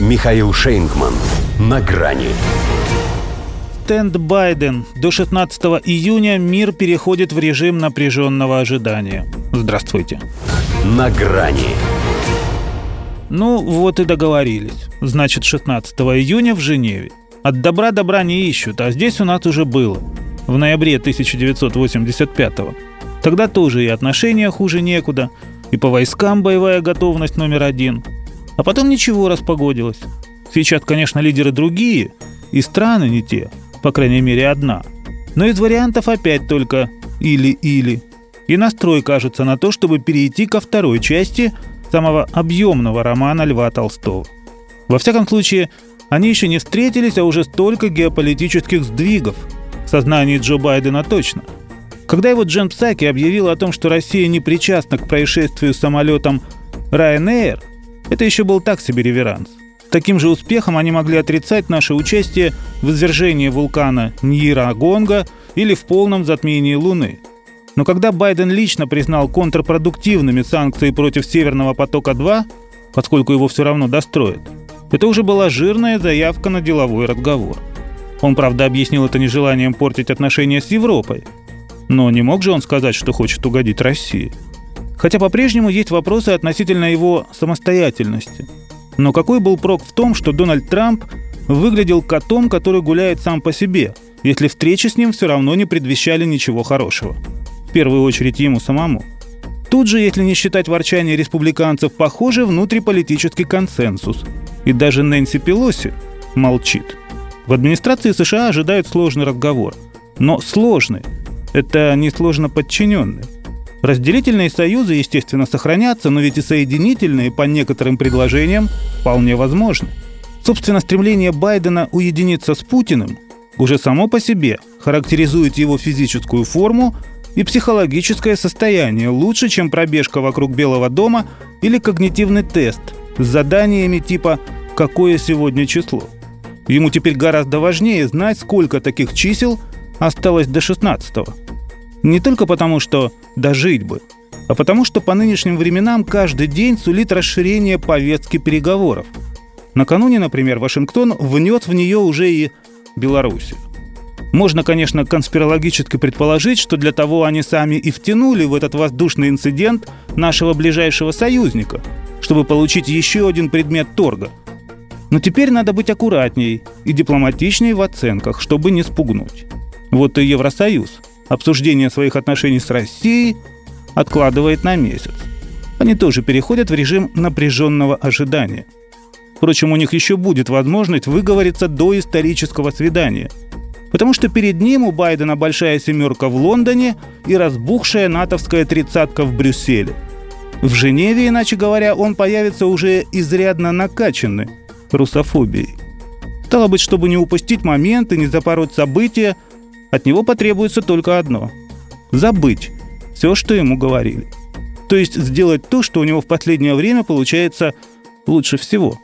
Михаил Шейнгман. На грани. Стенд Байден. До 16 июня мир переходит в режим напряженного ожидания. Здравствуйте. На грани. Ну, вот и договорились. Значит, 16 июня в Женеве. От добра добра не ищут, а здесь у нас уже было. В ноябре 1985 -го. Тогда тоже и отношения хуже некуда, и по войскам боевая готовность номер один. А потом ничего распогодилось. Сейчас, конечно, лидеры другие, и страны не те, по крайней мере одна. Но из вариантов опять только «или-или». И настрой кажется на то, чтобы перейти ко второй части самого объемного романа Льва Толстого. Во всяком случае, они еще не встретились, а уже столько геополитических сдвигов. В сознании Джо Байдена точно. Когда его Джен Псаки объявил о том, что Россия не причастна к происшествию с самолетом Ryanair, это еще был так себе реверанс. Таким же успехом они могли отрицать наше участие в извержении вулкана Ньира-Гонга или в полном затмении Луны. Но когда Байден лично признал контрпродуктивными санкции против Северного потока-2, поскольку его все равно достроят, это уже была жирная заявка на деловой разговор. Он, правда, объяснил это нежеланием портить отношения с Европой. Но не мог же он сказать, что хочет угодить России. Хотя по-прежнему есть вопросы относительно его самостоятельности. Но какой был прок в том, что Дональд Трамп выглядел котом, который гуляет сам по себе, если встречи с ним все равно не предвещали ничего хорошего? В первую очередь ему самому. Тут же, если не считать ворчания республиканцев, похоже внутриполитический консенсус – и даже Нэнси Пелоси молчит. В администрации США ожидают сложный разговор. Но сложный – это не сложно подчиненный. Разделительные союзы, естественно, сохранятся, но ведь и соединительные по некоторым предложениям вполне возможны. Собственно, стремление Байдена уединиться с Путиным уже само по себе характеризует его физическую форму и психологическое состояние лучше, чем пробежка вокруг Белого дома или когнитивный тест – с заданиями типа «Какое сегодня число?». Ему теперь гораздо важнее знать, сколько таких чисел осталось до 16 -го. Не только потому, что дожить бы, а потому что по нынешним временам каждый день сулит расширение повестки переговоров. Накануне, например, Вашингтон внес в нее уже и Белоруссию. Можно, конечно, конспирологически предположить, что для того они сами и втянули в этот воздушный инцидент нашего ближайшего союзника – чтобы получить еще один предмет торга. Но теперь надо быть аккуратней и дипломатичней в оценках, чтобы не спугнуть. Вот и Евросоюз обсуждение своих отношений с Россией откладывает на месяц. Они тоже переходят в режим напряженного ожидания. Впрочем, у них еще будет возможность выговориться до исторического свидания. Потому что перед ним у Байдена большая семерка в Лондоне и разбухшая натовская тридцатка в Брюсселе – в Женеве, иначе говоря, он появится уже изрядно накачанный русофобией. Стало быть, чтобы не упустить момент и не запороть события, от него потребуется только одно – забыть все, что ему говорили. То есть сделать то, что у него в последнее время получается лучше всего.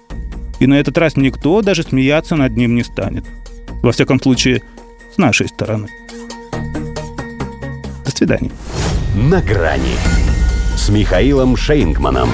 И на этот раз никто даже смеяться над ним не станет. Во всяком случае, с нашей стороны. До свидания. На грани с Михаилом Шейнгманом.